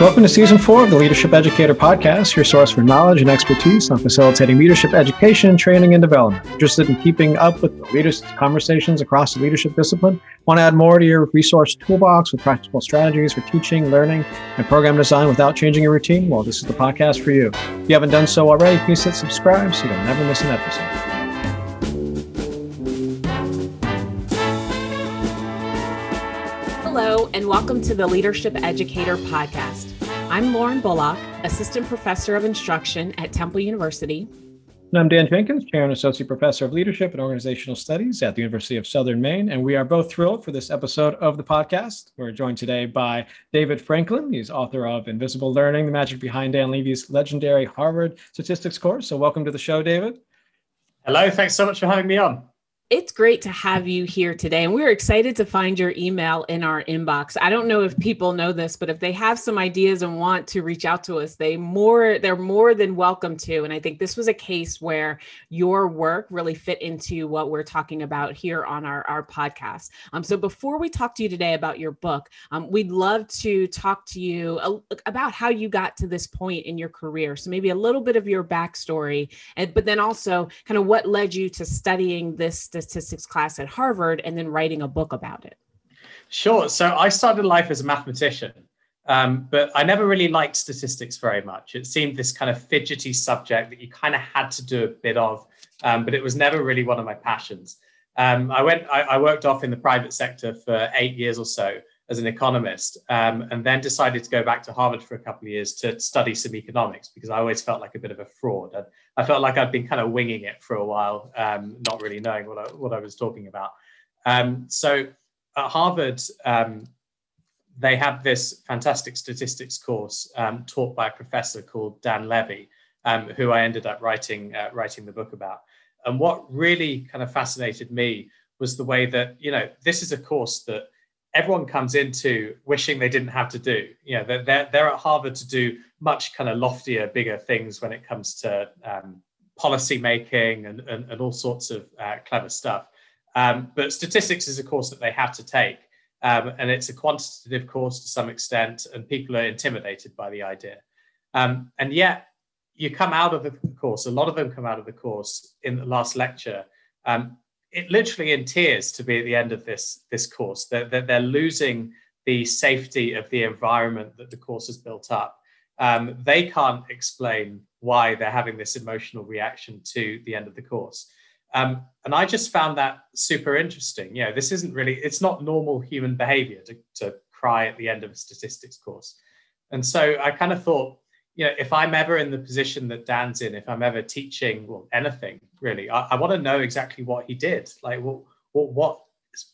Welcome to season four of the Leadership Educator Podcast, your source for knowledge and expertise on facilitating leadership education, training, and development. Interested in keeping up with the latest conversations across the leadership discipline? Want to add more to your resource toolbox with practical strategies for teaching, learning, and program design without changing your routine? Well, this is the podcast for you. If you haven't done so already, please hit subscribe so you'll never miss an episode. Hello, and welcome to the Leadership Educator Podcast. I'm Lauren Bullock, Assistant Professor of Instruction at Temple University. And I'm Dan Jenkins, Chair and Associate Professor of Leadership and Organizational Studies at the University of Southern Maine. And we are both thrilled for this episode of the podcast. We're joined today by David Franklin. He's author of Invisible Learning, The Magic Behind Dan Levy's legendary Harvard statistics course. So, welcome to the show, David. Hello, thanks so much for having me on it's great to have you here today. And we're excited to find your email in our inbox. I don't know if people know this, but if they have some ideas and want to reach out to us, they more they're more than welcome to. And I think this was a case where your work really fit into what we're talking about here on our, our podcast. Um, so before we talk to you today about your book, um, we'd love to talk to you about how you got to this point in your career. So maybe a little bit of your backstory, and but then also kind of what led you to studying this statistics class at Harvard and then writing a book about it? Sure. So I started life as a mathematician, um, but I never really liked statistics very much. It seemed this kind of fidgety subject that you kind of had to do a bit of, um, but it was never really one of my passions. Um, I went, I, I, worked off in the private sector for eight years or so as an economist, um, and then decided to go back to Harvard for a couple of years to study some economics because I always felt like a bit of a fraud. And I felt like I'd been kind of winging it for a while, um, not really knowing what I, what I was talking about. Um, so at Harvard, um, they have this fantastic statistics course um, taught by a professor called Dan Levy, um, who I ended up writing uh, writing the book about. And what really kind of fascinated me was the way that you know this is a course that everyone comes into wishing they didn't have to do. You know, they're, they're, they're at Harvard to do much kind of loftier, bigger things when it comes to um, policy making and, and, and, all sorts of uh, clever stuff. Um, but statistics is a course that they have to take. Um, and it's a quantitative course to some extent, and people are intimidated by the idea. Um, and yet, you come out of the course, a lot of them come out of the course in the last lecture um, it literally in tears to be at the end of this this course. They're, they're, they're losing the safety of the environment that the course has built up. Um, they can't explain why they're having this emotional reaction to the end of the course. Um, and I just found that super interesting. You know, this isn't really, it's not normal human behavior to, to cry at the end of a statistics course. And so I kind of thought, you know, if I'm ever in the position that Dan's in, if I'm ever teaching well, anything really, I, I want to know exactly what he did. Like, what, what, what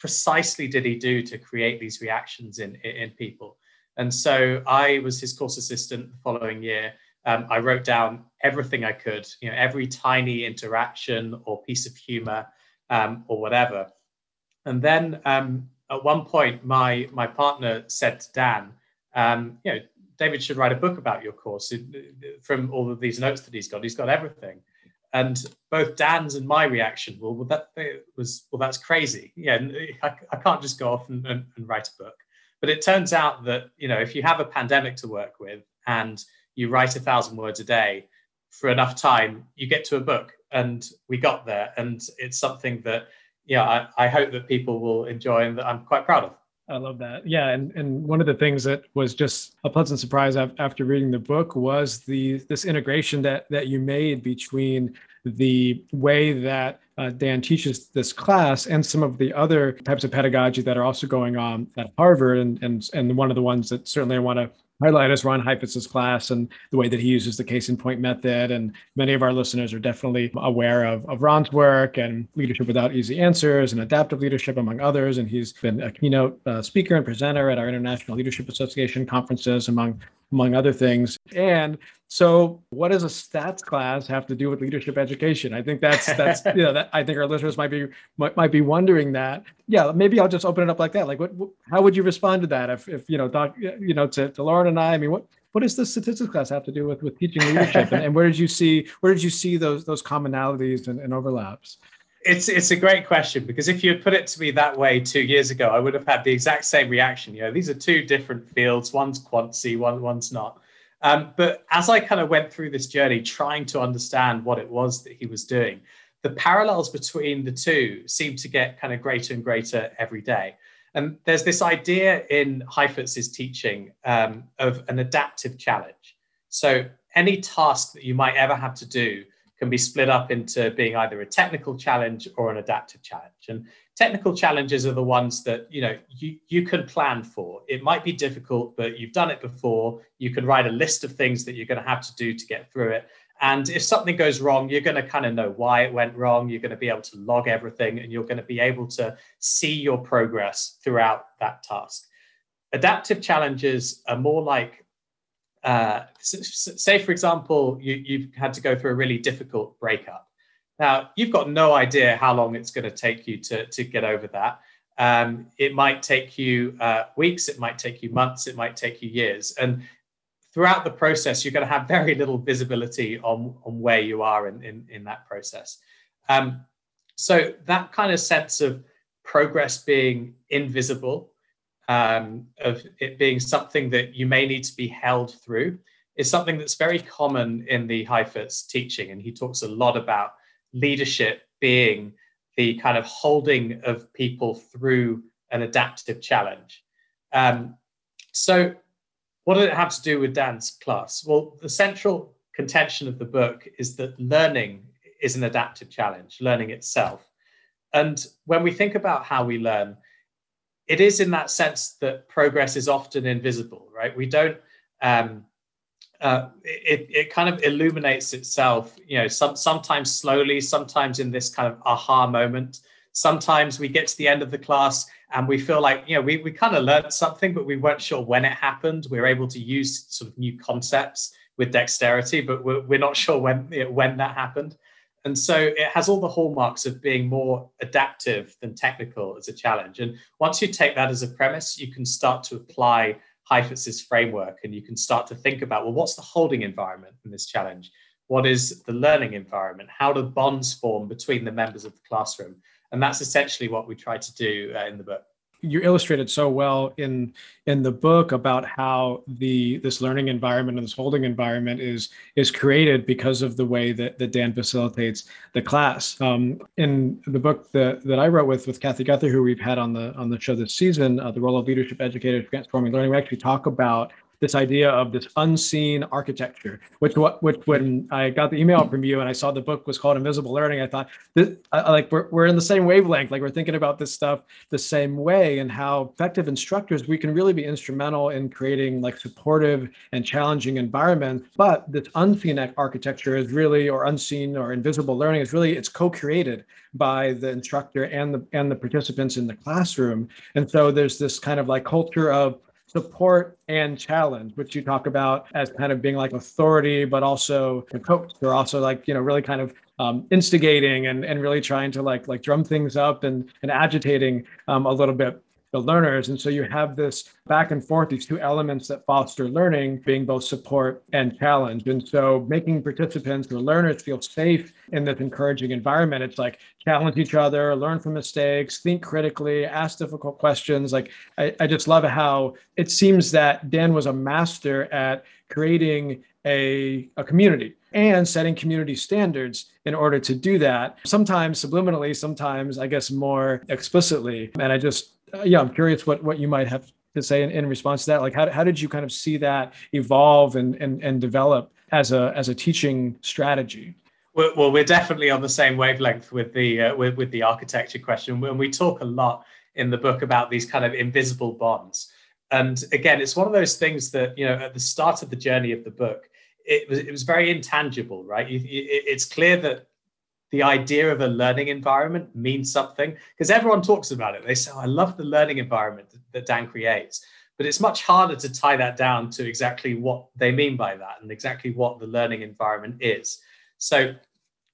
precisely did he do to create these reactions in, in, in people? And so I was his course assistant the following year. Um, I wrote down everything I could, you know, every tiny interaction or piece of humor um, or whatever. And then um, at one point, my my partner said to Dan, um, you know, David should write a book about your course from all of these notes that he's got. He's got everything. And both Dan's and my reaction, well, well that was, well, that's crazy. Yeah, uh, I, I can't just go off and, and, and write a book. But it turns out that, you know, if you have a pandemic to work with and you write a thousand words a day for enough time, you get to a book. And we got there. And it's something that, yeah, I, I hope that people will enjoy and that I'm quite proud of. I love that. Yeah, and and one of the things that was just a pleasant surprise after reading the book was the this integration that that you made between the way that uh, Dan teaches this class and some of the other types of pedagogy that are also going on at Harvard, and and and one of the ones that certainly I want to highlight is Ron Heifetz's class and the way that he uses the case in point method. And many of our listeners are definitely aware of, of Ron's work and leadership without easy answers and adaptive leadership, among others. And he's been a keynote uh, speaker and presenter at our International Leadership Association conferences, among among other things. And so, what does a stats class have to do with leadership education? I think that's that's you know that I think our listeners might be might, might be wondering that. Yeah, maybe I'll just open it up like that. Like, what? How would you respond to that if if you know doc, you know to, to Lauren and I? I mean, what what does the statistics class have to do with with teaching leadership? and, and, where did you see where did you see those those commonalities and, and overlaps? it's it's a great question because if you had put it to me that way two years ago, I would have had the exact same reaction. You know, these are two different fields. One's quantity, one one's not. Um, but as I kind of went through this journey, trying to understand what it was that he was doing, the parallels between the two seem to get kind of greater and greater every day. And there's this idea in Heifetz's teaching um, of an adaptive challenge. So any task that you might ever have to do can be split up into being either a technical challenge or an adaptive challenge. And technical challenges are the ones that you know you, you can plan for. It might be difficult, but you've done it before. You can write a list of things that you're going to have to do to get through it. And if something goes wrong, you're going to kind of know why it went wrong. You're going to be able to log everything and you're going to be able to see your progress throughout that task. Adaptive challenges are more like uh, say, for example, you, you've had to go through a really difficult breakup. Now, you've got no idea how long it's going to take you to, to get over that. Um, it might take you uh, weeks, it might take you months, it might take you years. And throughout the process, you're going to have very little visibility on, on where you are in, in, in that process. Um, so, that kind of sense of progress being invisible um, of it being something that you may need to be held through is something that's very common in the Heifetz teaching. And he talks a lot about leadership being the kind of holding of people through an adaptive challenge. Um, so, what did it have to do with Dan's class? Well, the central contention of the book is that learning is an adaptive challenge, learning itself. And when we think about how we learn, it is in that sense that progress is often invisible, right? We don't. Um, uh, it, it kind of illuminates itself, you know, some, sometimes slowly, sometimes in this kind of aha moment. Sometimes we get to the end of the class and we feel like, you know, we, we kind of learned something, but we weren't sure when it happened. We were able to use sort of new concepts with dexterity, but we're, we're not sure when, you know, when that happened. And so it has all the hallmarks of being more adaptive than technical as a challenge. And once you take that as a premise, you can start to apply Heifetz's framework and you can start to think about well, what's the holding environment in this challenge? What is the learning environment? How do bonds form between the members of the classroom? And that's essentially what we try to do uh, in the book you illustrated so well in in the book about how the this learning environment and this holding environment is is created because of the way that, that Dan facilitates the class. Um, in the book that, that I wrote with with Kathy Guthrie, who we've had on the on the show this season, uh, the role of leadership educators transforming learning, we actually talk about this idea of this unseen architecture, which what which when I got the email from you and I saw the book was called Invisible Learning, I thought this I, like we're we're in the same wavelength, like we're thinking about this stuff the same way, and how effective instructors we can really be instrumental in creating like supportive and challenging environments. But this unseen architecture is really, or unseen or invisible learning is really it's co-created by the instructor and the and the participants in the classroom. And so there's this kind of like culture of support and challenge, which you talk about as kind of being like authority, but also a coach. They're also like, you know, really kind of um, instigating and, and really trying to like like drum things up and, and agitating um, a little bit the learners. And so you have this back and forth, these two elements that foster learning being both support and challenge. And so making participants or learners feel safe in this encouraging environment, it's like challenge each other, learn from mistakes, think critically, ask difficult questions. Like I, I just love how it seems that Dan was a master at creating a, a community and setting community standards in order to do that sometimes subliminally sometimes i guess more explicitly and i just uh, yeah, I'm curious what what you might have to say in, in response to that. Like, how, how did you kind of see that evolve and and and develop as a as a teaching strategy? Well, well we're definitely on the same wavelength with the uh, with with the architecture question. When we talk a lot in the book about these kind of invisible bonds, and again, it's one of those things that you know at the start of the journey of the book, it was it was very intangible, right? It, it, it's clear that the idea of a learning environment means something because everyone talks about it. They say, oh, I love the learning environment that Dan creates. But it's much harder to tie that down to exactly what they mean by that and exactly what the learning environment is. So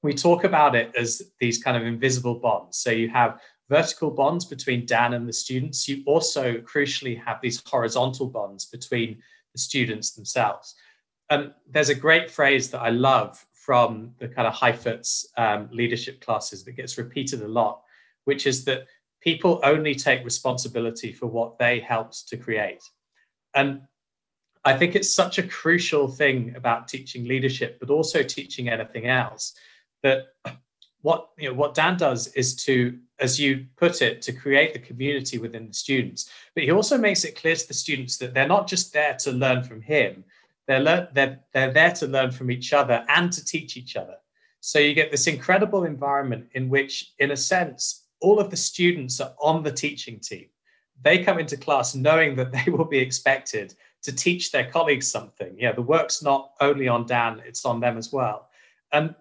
we talk about it as these kind of invisible bonds. So you have vertical bonds between Dan and the students. You also crucially have these horizontal bonds between the students themselves. And there's a great phrase that I love from the kind of Heifetz um, leadership classes that gets repeated a lot, which is that people only take responsibility for what they helped to create. And I think it's such a crucial thing about teaching leadership, but also teaching anything else. That what you know what Dan does is to, as you put it, to create the community within the students. But he also makes it clear to the students that they're not just there to learn from him; they're lear- they're they're there to learn from each other and to teach each other. So you get this incredible environment in which, in a sense, all of the students are on the teaching team. They come into class knowing that they will be expected to teach their colleagues something. Yeah, the work's not only on Dan, it's on them as well. And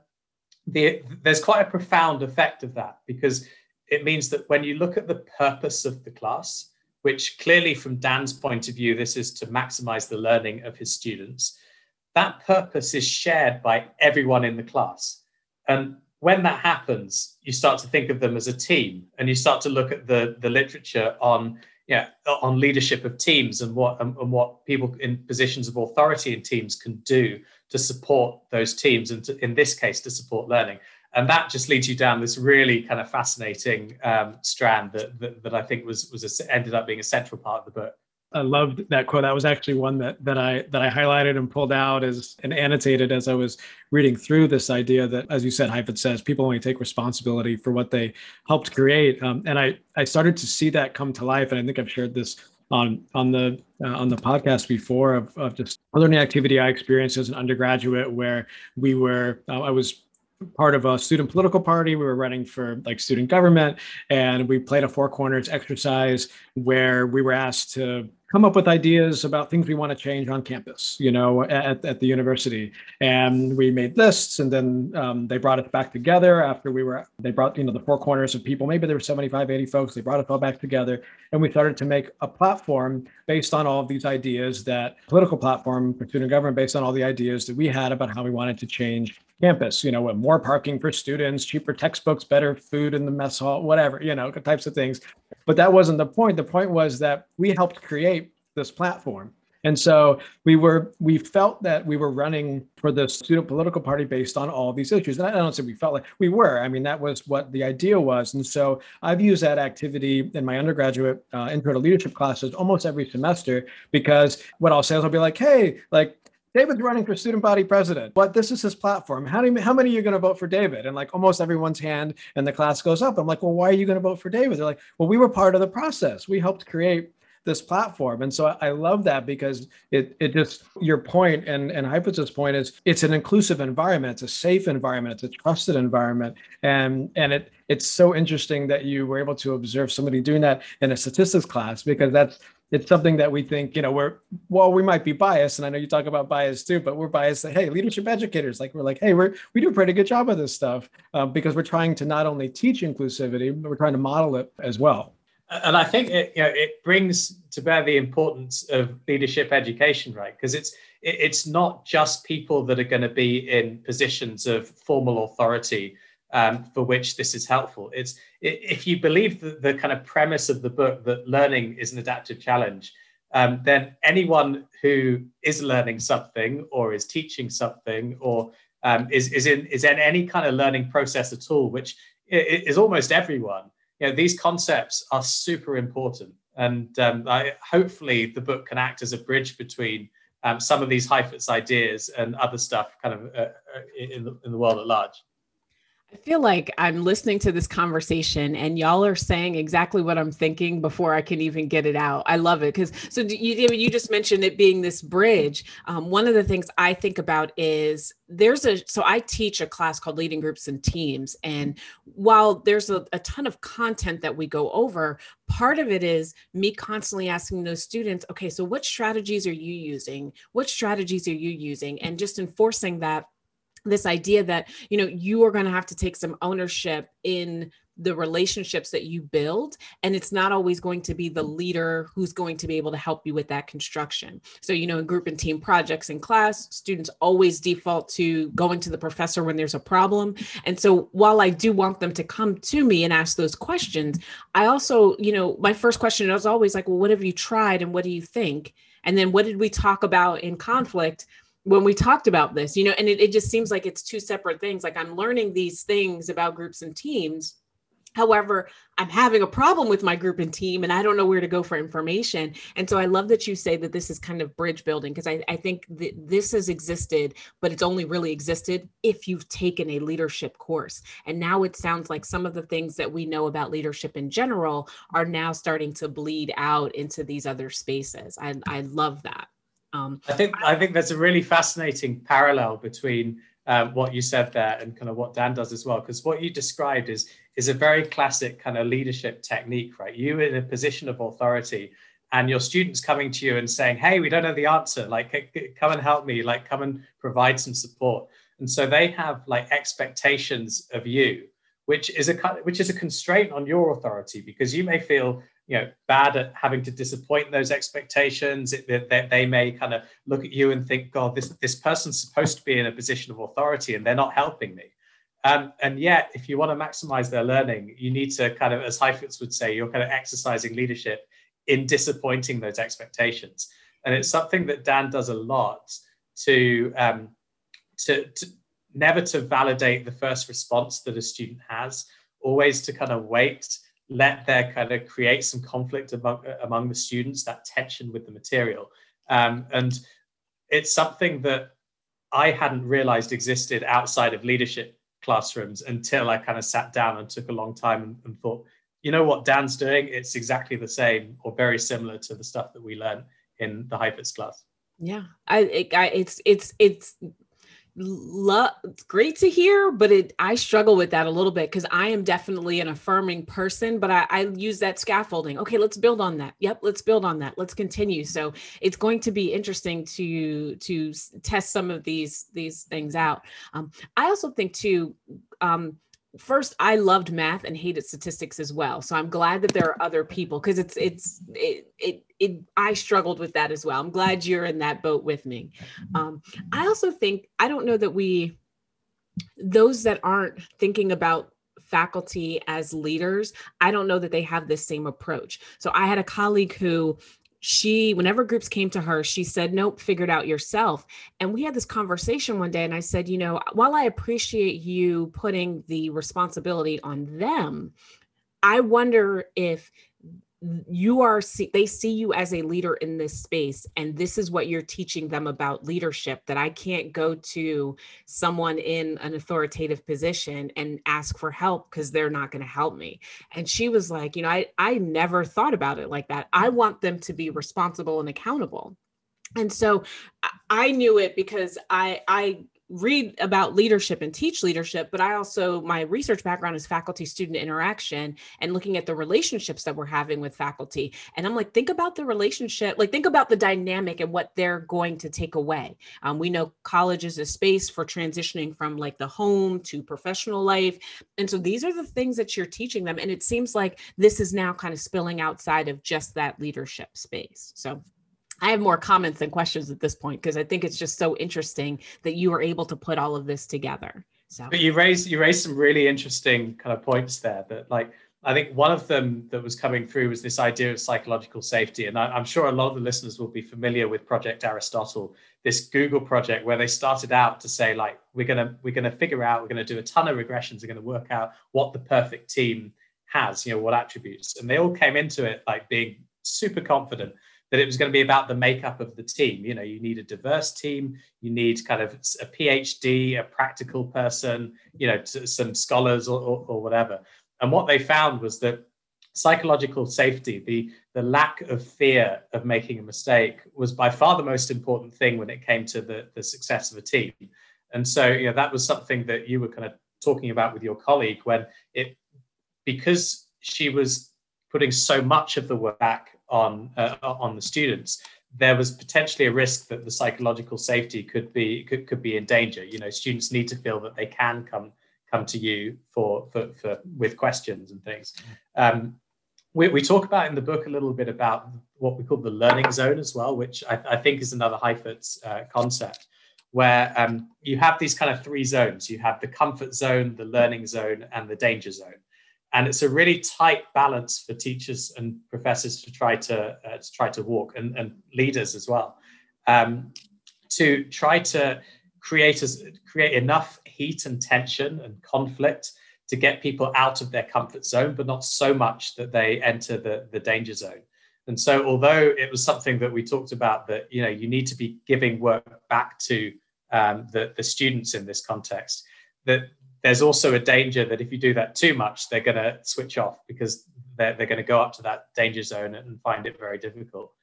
the, there's quite a profound effect of that because it means that when you look at the purpose of the class, which clearly from Dan's point of view, this is to maximize the learning of his students, that purpose is shared by everyone in the class. And when that happens, you start to think of them as a team and you start to look at the, the literature on yeah, on leadership of teams and what and, and, what people in positions of authority in teams can do to support those teams, and to, in this case, to support learning. And that just leads you down this really kind of fascinating um, strand that, that, that I think was was a, ended up being a central part of the book. I loved that quote. That was actually one that that I that I highlighted and pulled out as and annotated as I was reading through this idea that, as you said, Heifetz says people only take responsibility for what they helped create. Um, and I I started to see that come to life. And I think I've shared this on on the uh, on the podcast before of, of just learning activity I experienced as an undergraduate where we were uh, I was part of a student political party. We were running for like student government, and we played a four corners exercise where we were asked to come up with ideas about things we want to change on campus, you know, at, at the university. And we made lists and then um, they brought us back together after we were, they brought, you know, the four corners of people, maybe there were 75, 80 folks, they brought us all back together. And we started to make a platform based on all of these ideas that political platform for student government based on all the ideas that we had about how we wanted to change campus, you know, with more parking for students, cheaper textbooks, better food in the mess hall, whatever, you know, types of things. But that wasn't the point. The point was that we helped create this platform. And so we were, we felt that we were running for the student political party based on all these issues. And I don't say we felt like we were. I mean, that was what the idea was. And so I've used that activity in my undergraduate uh, intro to leadership classes almost every semester because what I'll say is I'll be like, hey, like David's running for student body president, but this is his platform. How, do you, how many are you going to vote for David? And like almost everyone's hand in the class goes up. I'm like, well, why are you going to vote for David? They're like, well, we were part of the process. We helped create this platform. And so I love that because it it just your point and and Heifetz's point is it's an inclusive environment, it's a safe environment, it's a trusted environment, and and it it's so interesting that you were able to observe somebody doing that in a statistics class because that's it's something that we think, you know, we're well, we might be biased, and I know you talk about bias too, but we're biased. That, hey, leadership educators, like we're like, hey, we're we do a pretty good job of this stuff um, because we're trying to not only teach inclusivity, but we're trying to model it as well. And I think it, you know, it brings to bear the importance of leadership education, right? Because it's it's not just people that are going to be in positions of formal authority um, for which this is helpful. It's if you believe the, the, kind of premise of the book that learning is an adaptive challenge, um, then anyone who is learning something or is teaching something or um, is is in is in any kind of learning process at all, which is almost everyone. You know, these concepts are super important, and um, I, hopefully the book can act as a bridge between um, some of these Heifetz ideas and other stuff, kind of uh, uh in the in the world at large. I feel like I'm listening to this conversation and y'all are saying exactly what I'm thinking before I can even get it out. I love it because so you you just mentioned it being this bridge. Um, one of the things I think about is there's a so I teach a class called Leading Groups and Teams, and while there's a, a ton of content that we go over, part of it is me constantly asking those students, okay, so what strategies are you using? What strategies are you using? And just enforcing that this idea that you know you are going to have to take some ownership in the relationships that you build and it's not always going to be the leader who's going to be able to help you with that construction. So you know in group and team projects in class students always default to going to the professor when there's a problem. And so while i do want them to come to me and ask those questions i also you know my first question is always like well what have you tried and what do you think? And then what did we talk about in conflict when we talked about this, you know, and it, it just seems like it's two separate things. Like I'm learning these things about groups and teams However, I'm having a problem with my group and team, and I don't know where to go for information. And so I love that you say that this is kind of bridge building because I, I, think that this has existed, but it's only really existed if you've taken a leadership course. And now it sounds like some of the things that we know about leadership in general are now starting to bleed out into these other spaces. I, I love that. Um, I think I think there's a really fascinating parallel between um, what you said there and kind of what Dan does as well. Because what you described is is a very classic kind of leadership technique, right? You in a position of authority and your students coming to you and saying, "Hey, we don't know the answer. Like, come and help me. Like, come and provide some support." And so they have like expectations of you, which is a which is a constraint on your authority because you may feel you know bad at having to disappoint those expectations. It, they, they may kind of look at you and think god this this person's supposed to be in a position of authority and they're not helping me. Um, and yet if you want to maximize their learning you need to kind of as Heifetz would say you're kind of exercising leadership in disappointing those expectations. And it's something that dan does a lot to um, to, to never to validate the first response that a student has always to kind of wait let there kind of create some conflict among, among the students, that tension with the material. Um, and it's something that I hadn't realized existed outside of leadership classrooms until I kind of sat down and took a long time and, and thought, you know what Dan's doing? It's exactly the same or very similar to the stuff that we learn in the Heifetz class. Yeah, I, it, I, it's it's it's love great to hear but it i struggle with that a little bit because i am definitely an affirming person but I, I use that scaffolding. Okay let's build on that. Yep let's build on that. Let's continue. So it's going to be interesting to to test some of these these things out. Um, i also think too um, first i loved math and hated statistics as well so i'm glad that there are other people because it's it's it, it it i struggled with that as well. I'm glad you're in that boat with me. Um, i also think i don't know that we those that aren't thinking about faculty as leaders i don't know that they have the same approach. So i had a colleague who she whenever groups came to her she said nope figure it out yourself. And we had this conversation one day and i said you know while i appreciate you putting the responsibility on them i wonder if you are they see you as a leader in this space and this is what you're teaching them about leadership that i can't go to someone in an authoritative position and ask for help because they're not going to help me. And she was like you know i i never thought about it like that. I want them to be responsible and accountable. And so i knew it because i i read about leadership and teach leadership but i also my research background is faculty student interaction and looking at the relationships that we're having with faculty. And i'm like think about the relationship like think about the dynamic and what they're going to take away. Um, we know college is a space for transitioning from like the home to professional life. And so these are the things that you're teaching them. And it seems like this is now kind of spilling outside of just that leadership space. So I have more comments than questions at this point because I think it's just so interesting that you were able to put all of this together. So, but you raised you raised some really interesting kind of points there. That like I think one of them that was coming through was this idea of psychological safety, and I, am sure a lot of the listeners will be familiar with Project Aristotle, this Google project where they started out to say like we're gonna we're gonna figure out we're gonna do a ton of regressions, we're gonna work out what the perfect team has, you know, what attributes, and they all came into it like being super confident that it was going to be about the makeup of the team. You know, you need a diverse team, you need kind of a PhD, a practical person, you know, some scholars or, or, or whatever. And what they found was that psychological safety, the, the lack of fear of making a mistake, was by far the most important thing when it came to the, the success of a team. And so, you know, that was something that you were kind of talking about with your colleague when it, because she was putting so much of the work back on uh, on the students, there was potentially a risk that the psychological safety could be could, could be in danger. You know, students need to feel that they can come come to you for for, for with questions and things. Um, we, we talk about in the book a little bit about what we call the learning zone as well, which I, I think is another Heifetz uh, concept, where um, you have these kind of three zones. You have the comfort zone, the learning zone, and the danger zone and it's a really tight balance for teachers and professors to try to uh, to try to walk and, and leaders as well um, to try to create as create enough heat and tension and conflict to get people out of their comfort zone, but not so much that they enter the, the danger zone. And so, although it was something that we talked about that you know you need to be giving work back to um, the, the students in this context, that there's also a danger that if you do that too much, they're going to switch off because they're, they're going to go up to that danger zone and find it very difficult.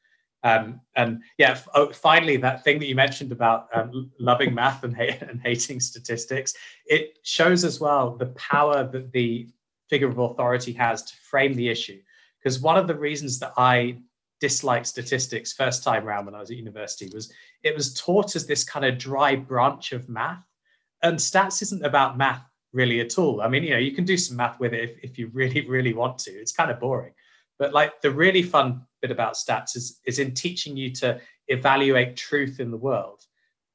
Um, and yeah, oh, finally, that thing that you mentioned about um, loving math and, and hating statistics, it shows as well the power that the figure of authority has to frame the issue. Because one of the reasons that I disliked statistics first time around when I was at university was it was taught as this kind of dry branch of math. And stats isn't about math really at all. I mean, you know, you can do some math with it if, if you really, really want to. It's kind of boring. But like the really fun bit about stats is, is in teaching you to evaluate truth in the world.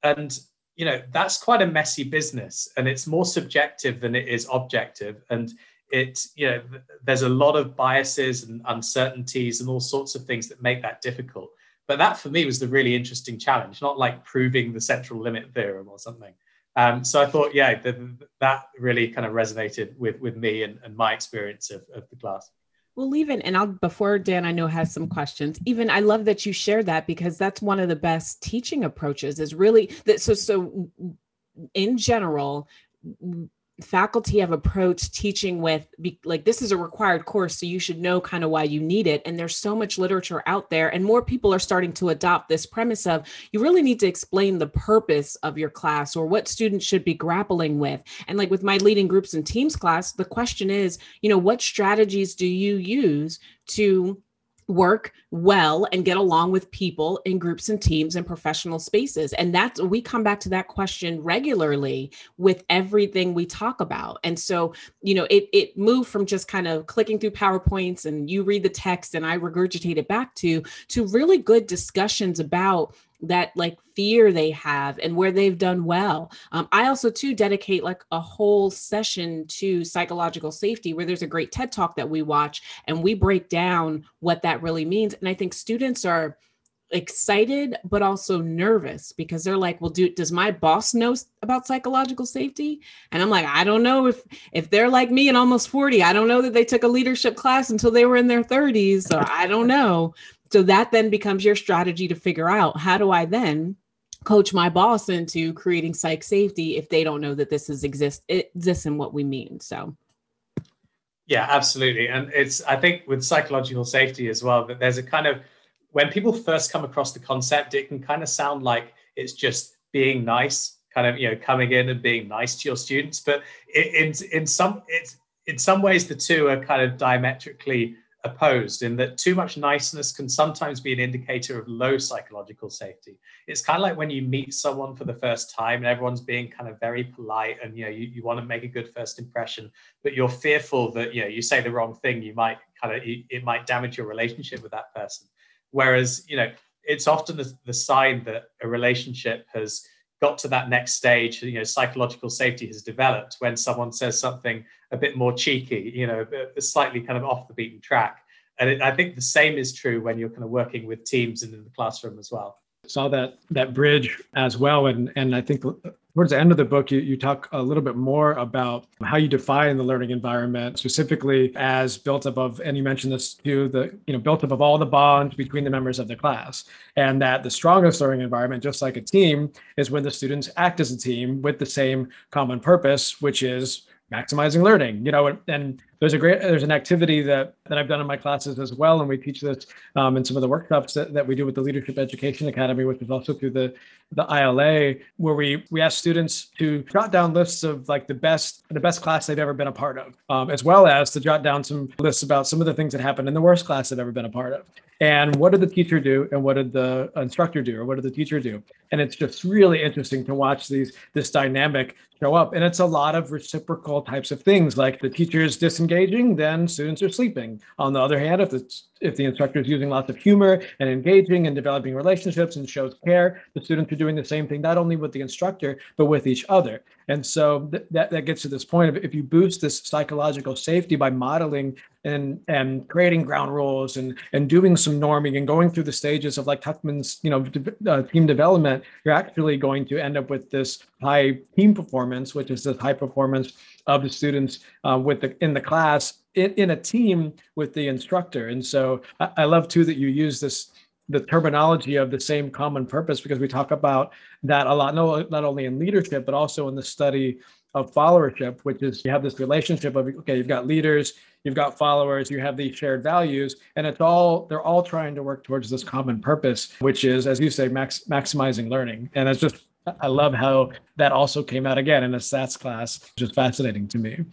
And you know, that's quite a messy business and it's more subjective than it is objective. And it, you know, there's a lot of biases and uncertainties and all sorts of things that make that difficult. But that for me was the really interesting challenge, not like proving the central limit theorem or something. Um, so I thought, yeah, the, that really kind of resonated with with me and, and my experience of, of the class. Well, even and I'll before Dan, I know has some questions. Even I love that you shared that because that's one of the best teaching approaches. Is really that so so in general faculty have approached teaching with be, like this is a required course so you should know kind of why you need it and there's so much literature out there and more people are starting to adopt this premise of you really need to explain the purpose of your class or what students should be grappling with and like with my leading groups and teams class the question is you know what strategies do you use to work well and get along with people in groups and teams and professional spaces. And that's we come back to that question regularly with everything we talk about. And so you know it it moved from just kind of clicking through powerpoints and you read the text and i regurgitate it back to to really good discussions about that like fear they have and where they've done well. Um, I also too dedicate like a whole session to psychological safety where there's a great TED talk that we watch and we break down what that really means. And I think students are excited but also nervous because they're like well do does my boss know about psychological safety and i'm like i don't know if if they're like me and almost 40 i don't know that they took a leadership class until they were in their 30s so i don't know so that then becomes your strategy to figure out how do I then coach my boss into creating psych safety if they don't know that this is exist exists in what we mean. So yeah, absolutely. And it's I think with psychological safety as well, that there's a kind of when people first come across the concept, it can kind of sound like it's just being nice, kind of you know coming in and being nice to your students. But in in some it's in some ways the two are kind of diametrically opposed in that too much niceness can sometimes be an indicator of low psychological safety. It's kind of like when you meet someone for the first time and everyone's being kind of very polite and you know you, you want to make a good first impression, but you're fearful that you know you say the wrong thing, you might kind of it might damage your relationship with that person. Whereas you know it's often the, the sign that a relationship has got to that next stage, you know, psychological safety has developed when someone says something a bit more cheeky, you know, slightly kind of off the beaten track. And it, I think the same is true when you're kind of working with teams and in the classroom as well. Saw that that bridge as well. And and i think towards the end of the book you, you talk a little bit more about how you define the learning environment specifically as built above and you mentioned this too the you know built above all the bonds between the members of the class. And that the strongest learning environment just like a team is when the students act as a team with the same common purpose which is maximizing learning you know and there's a great there's an activity that that I've done in my classes as well, and we teach this um, in some of the workshops that, that we do with the Leadership Education Academy, which is also through the the ILA, where we we ask students to jot down lists of like the best the best class they've ever been a part of, um, as well as to jot down some lists about some of the things that happened in the worst class they've ever been a part of. And what did the teacher do, and what did the instructor do, or what did the teacher do? And it's just really interesting to watch these this dynamic show up. And it's a lot of reciprocal types of things, like the teachers disengage engaging, then students are sleeping. On the other hand, if the, if the instructor is using lots of humor and engaging and developing relationships and shows care, the students are doing the same thing, not only with the instructor, but with each other. And so th- that, that gets to this point of if you boost this psychological safety by modeling and and creating ground rules and and doing some norming and going through the stages of like Tuckman's you know uh, team development, you're actually going to end up with this high team performance, which is the high performance of the students uh, with the in the class in, in a team with the instructor. And so I, I love too that you use this the terminology of the same common purpose because we talk about that a lot, no, not only in leadership, but also in the study of followership, which is you have this relationship of, okay, you've got leaders, you've got followers, you have these shared values, and it's all, they're all trying to work towards this common purpose, which is, as you say, max, maximizing learning. And it's just, I love how that also came out again in a stats class, which is fascinating to me.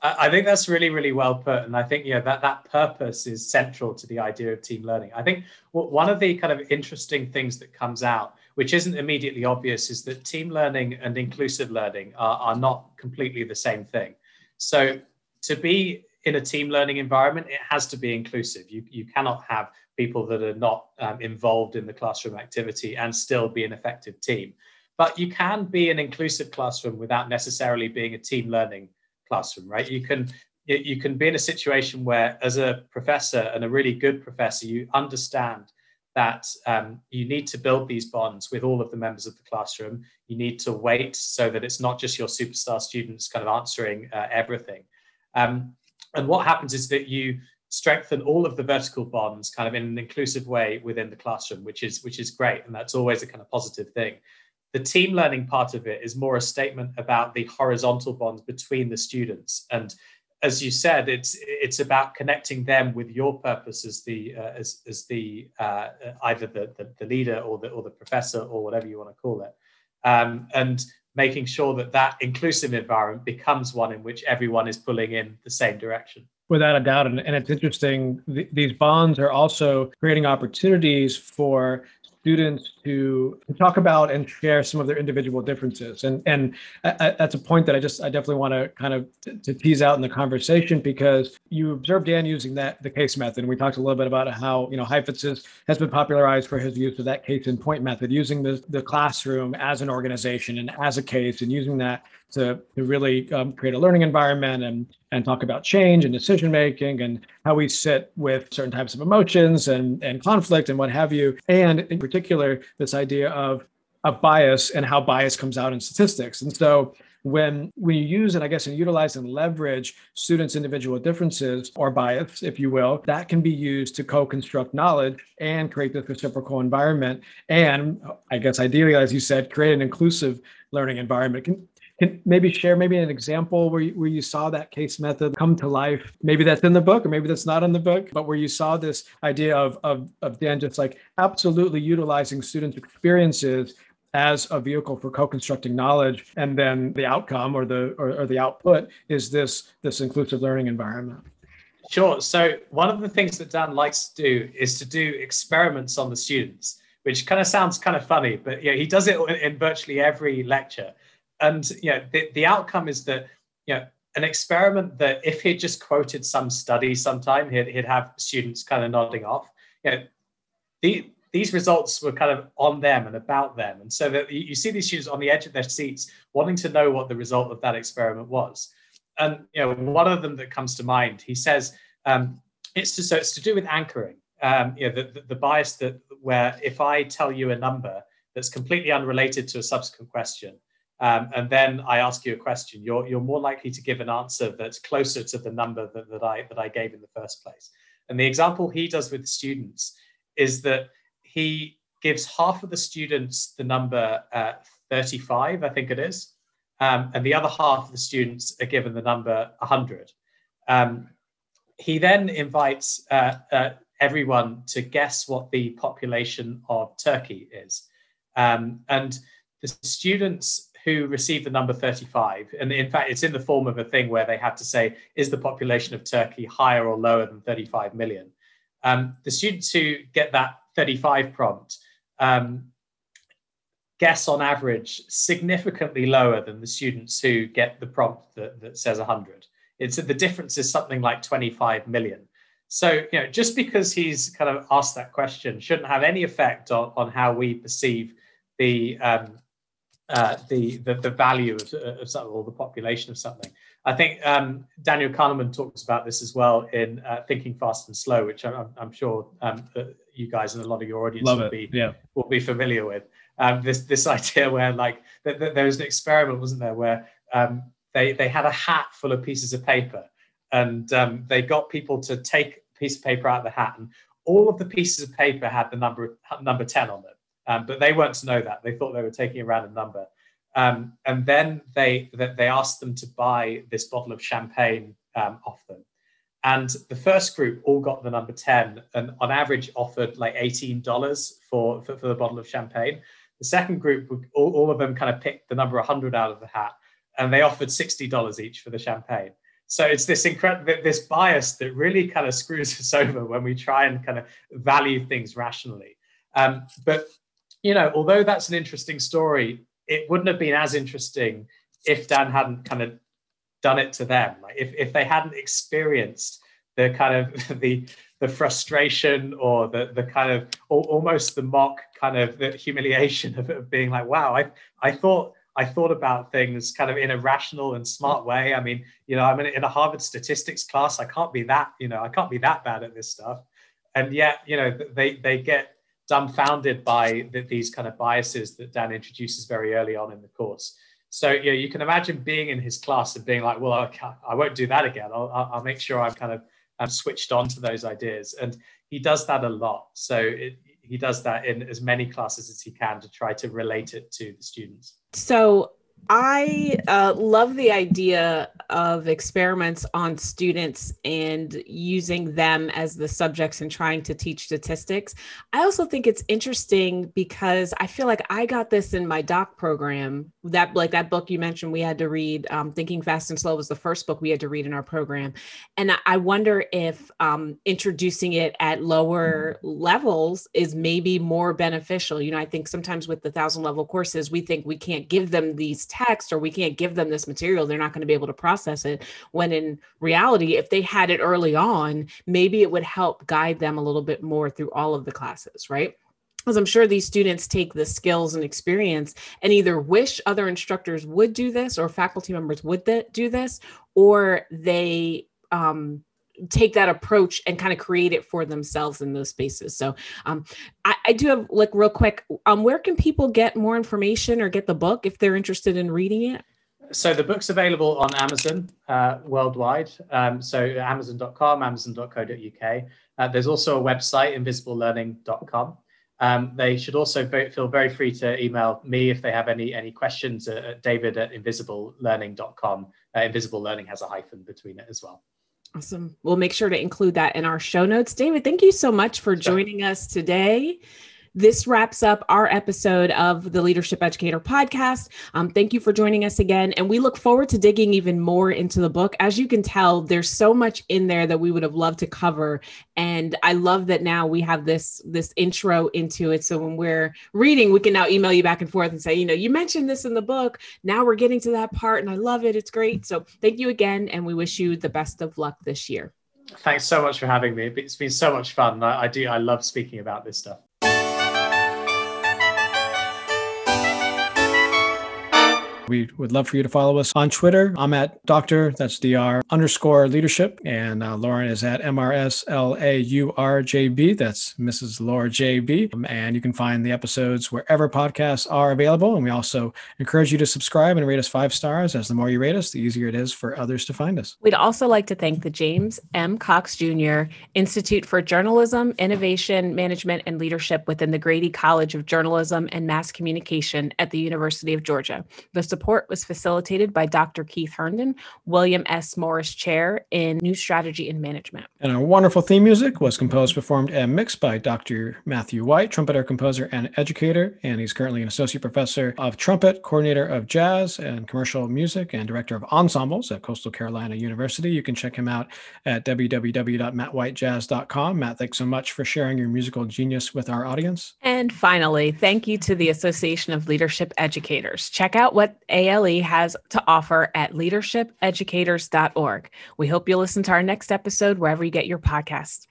I think that's really, really well put, and I think know that that purpose is central to the idea of team learning. I think one of the kind of interesting things that comes out, which isn't immediately obvious, is that team learning and inclusive learning are, are not completely the same thing. So to be in a team learning environment, it has to be inclusive. You you cannot have people that are not um, involved in the classroom activity and still be an effective team. But you can be an inclusive classroom without necessarily being a team learning classroom, right? You can you can be in a situation where, as a professor and a really good professor, you understand that um, you need to build these bonds with all of the members of the classroom. You need to wait so that it's not just your superstar students kind of answering uh, everything. Um, and what happens is that you strengthen all of the vertical bonds kind of in an inclusive way within the classroom, which is which is great, and that's always a kind of positive thing. The team learning part of it is more a statement about the horizontal bonds between the students. And as you said, it's it's about connecting them with your purpose as the uh, as as the uh, either the, the, the leader or the or the professor or whatever you want to call it, um, and making sure that that inclusive environment becomes one in which everyone is pulling in the same direction. Without a doubt, and, and it's interesting. Th- these bonds are also creating opportunities for students to, talk about and share some of their individual differences. And and I, I, that's a point that I just I definitely want to kind of t- to tease out in the conversation because you observed Dan using that the case method. And we talked a little bit about how you know Heifetz has been popularized for his use of that case and point method, using the the classroom as an organization and as a case, and using that to, to really um, create a learning environment and and talk about change and decision making and how we sit with certain types of emotions and and conflict and what have you and in particular this idea of of bias and how bias comes out in statistics and so when we use and I guess and utilize and leverage students' individual differences or bias, if you will, that can be used to co-construct knowledge and create this reciprocal environment. And I guess ideally, as you said, create an inclusive learning environment. Can, can maybe share maybe an example where you, where you saw that case method come to life? Maybe that's in the book, or maybe that's not in the book, but where you saw this idea of of of Dan just like absolutely utilizing students' experiences as a vehicle for co-constructing knowledge, and then the outcome or the or, or the output is this this inclusive learning environment. Sure. So one of the things that Dan likes to do is to do experiments on the students, which kind of sounds kind of funny, but yeah, he does it in virtually every lecture and you know the, the outcome is that you know an experiment that if he'd just quoted some study sometime he'd, he'd have students kind of nodding off. You know the, these results were kind of on them and about them. And so that you see these students on the edge of their seats wanting to know what the result of that experiment was. And you know one of them that comes to mind he says um, it's to so it's to do with anchoring um, you know the, the, the bias that where if i tell you a number that's completely unrelated to a subsequent question um, and then I ask you a question, you're, you're more likely to give an answer that's closer to the number that, that, I, that I gave in the first place. And the example he does with students is that he gives half of the students the number uh, 35, I think it is, um, and the other half of the students are given the number 100. Um, he then invites uh, uh, everyone to guess what the population of Turkey is. Um, and the students who received the number 35. And in fact, it's in the form of a thing where they have to say, is the population of Turkey higher or lower than 35 million? Um, the students who get that 35 prompt um, guess on average significantly lower than the students who get the prompt that, that says 100. It's the difference is something like 25 million. So, you know, just because he's kind of asked that question shouldn't have any effect on, on how we perceive the um, uh, the, the, the value of, of something or the population of something. I think um, Daniel Kahneman talks about this as well in uh, Thinking Fast and Slow, which I'm, I'm sure um, you guys and a lot of your audience Love will it. be Yeah. will be familiar with. Um, this this idea where like th- th- there was an experiment, wasn't there, where um, they they had a hat full of pieces of paper, and um, they got people to take a piece of paper out of the hat, and all of the pieces of paper had the number number ten on them, um, but they weren't to know that. They thought they were taking a random number. Um, and then they they asked them to buy this bottle of champagne um, off them. And the first group all got the number 10 and on average offered like $18 for, for, for the bottle of champagne. The second group, all, all of them kind of picked the number 100 out of the hat and they offered $60 each for the champagne. So it's this incredible, this bias that really kind of screws us over when we try and kind of value things rationally. Um, but, you know, although that's an interesting story, it wouldn't have been as interesting if Dan hadn't kind of done it to them. Like if, if they hadn't experienced the kind of the the frustration or the the kind of almost the mock kind of the humiliation of, of being like, wow, I I thought I thought about things kind of in a rational and smart way. I mean, you know, I'm in, in a Harvard statistics class. I can't be that, you know, I can't be that bad at this stuff. And yet, you know, they they get dumbfounded by the, these kind of biases that Dan introduces very early on in the course. So you know, you can imagine being in his class and being like, "Well, I, I won't do that again. I'll, I'll make sure I'm kind of I'm switched on to those ideas." And he does that a lot. So it, he does that in as many classes as he can to try to relate it to the students. So I uh, love the idea of experiments on students and using them as the subjects and trying to teach statistics. I also think it's interesting because I feel like I got this in my doc program. That like that book you mentioned, we had to read. Um, Thinking Fast and Slow was the first book we had to read in our program, and I wonder if um, introducing it at lower levels is maybe more beneficial. You know, I think sometimes with the thousand level courses, we think we can't give them these text or we can't give them this material they're not going to be able to process it. When in reality if they had it early on maybe it would help guide them a little bit more through all of the classes right? Because I'm sure these students take the skills and experience and either wish other instructors would do this or faculty members would th- do this, or they um, take that approach and kind of create it for themselves in those spaces. So um, I, I, do have like real quick, um, where can people get more information or get the book if they're interested in reading it? So the book's available on Amazon uh, worldwide. Um, so amazon.com, amazon.co.uk. Uh, there's also a website, invisiblelearning.com. Um, they should also feel very free to email me if they have any any questions at, at david at invisiblelearning.com. Uh, Invisible Learning has a hyphen between it as well. Awesome. We'll make sure to include that in our show notes. David, thank you so much for joining us today. This wraps up our episode of the Leadership Educator podcast. Um, thank you for joining us again. And we look forward to digging even more into the book. As you can tell, there's so much in there that we would have loved to cover. And I love that now we have this, this intro into it. So when we're reading, we can now email you back and forth and say, you know, you mentioned this in the book. Now we're getting to that part and I love it. It's great. So thank you again. And we wish you the best of luck this year. Thanks so much for having me. It's been so much fun. I, I do. I love speaking about this stuff. We would love for you to follow us on Twitter. I'm at Doctor, that's DR underscore leadership. And uh, Lauren is at MRSLAURJB. That's Mrs. Laura JB. Um, and you can find the episodes wherever podcasts are available. And we also encourage you to subscribe and rate us five stars, as the more you rate us, the easier it is for others to find us. We'd also like to thank the James M. Cox Jr. Institute for Journalism, Innovation, Management, and Leadership within the Grady College of Journalism and Mass Communication at the University of Georgia. The support was facilitated by Dr. Keith Herndon, William S. Morris Chair in New Strategy and Management. And our wonderful theme music was composed, performed, and mixed by Dr. Matthew White, trumpeter, composer, and educator. And he's currently an associate professor of trumpet, coordinator of jazz and commercial music, and director of ensembles at Coastal Carolina University. You can check him out at www.mattwhitejazz.com. Matt, thanks so much for sharing your musical genius with our audience. And finally, thank you to the Association of Leadership Educators. Check out what ALE has to offer at leadershipeducators.org. We hope you'll listen to our next episode wherever you get your podcast.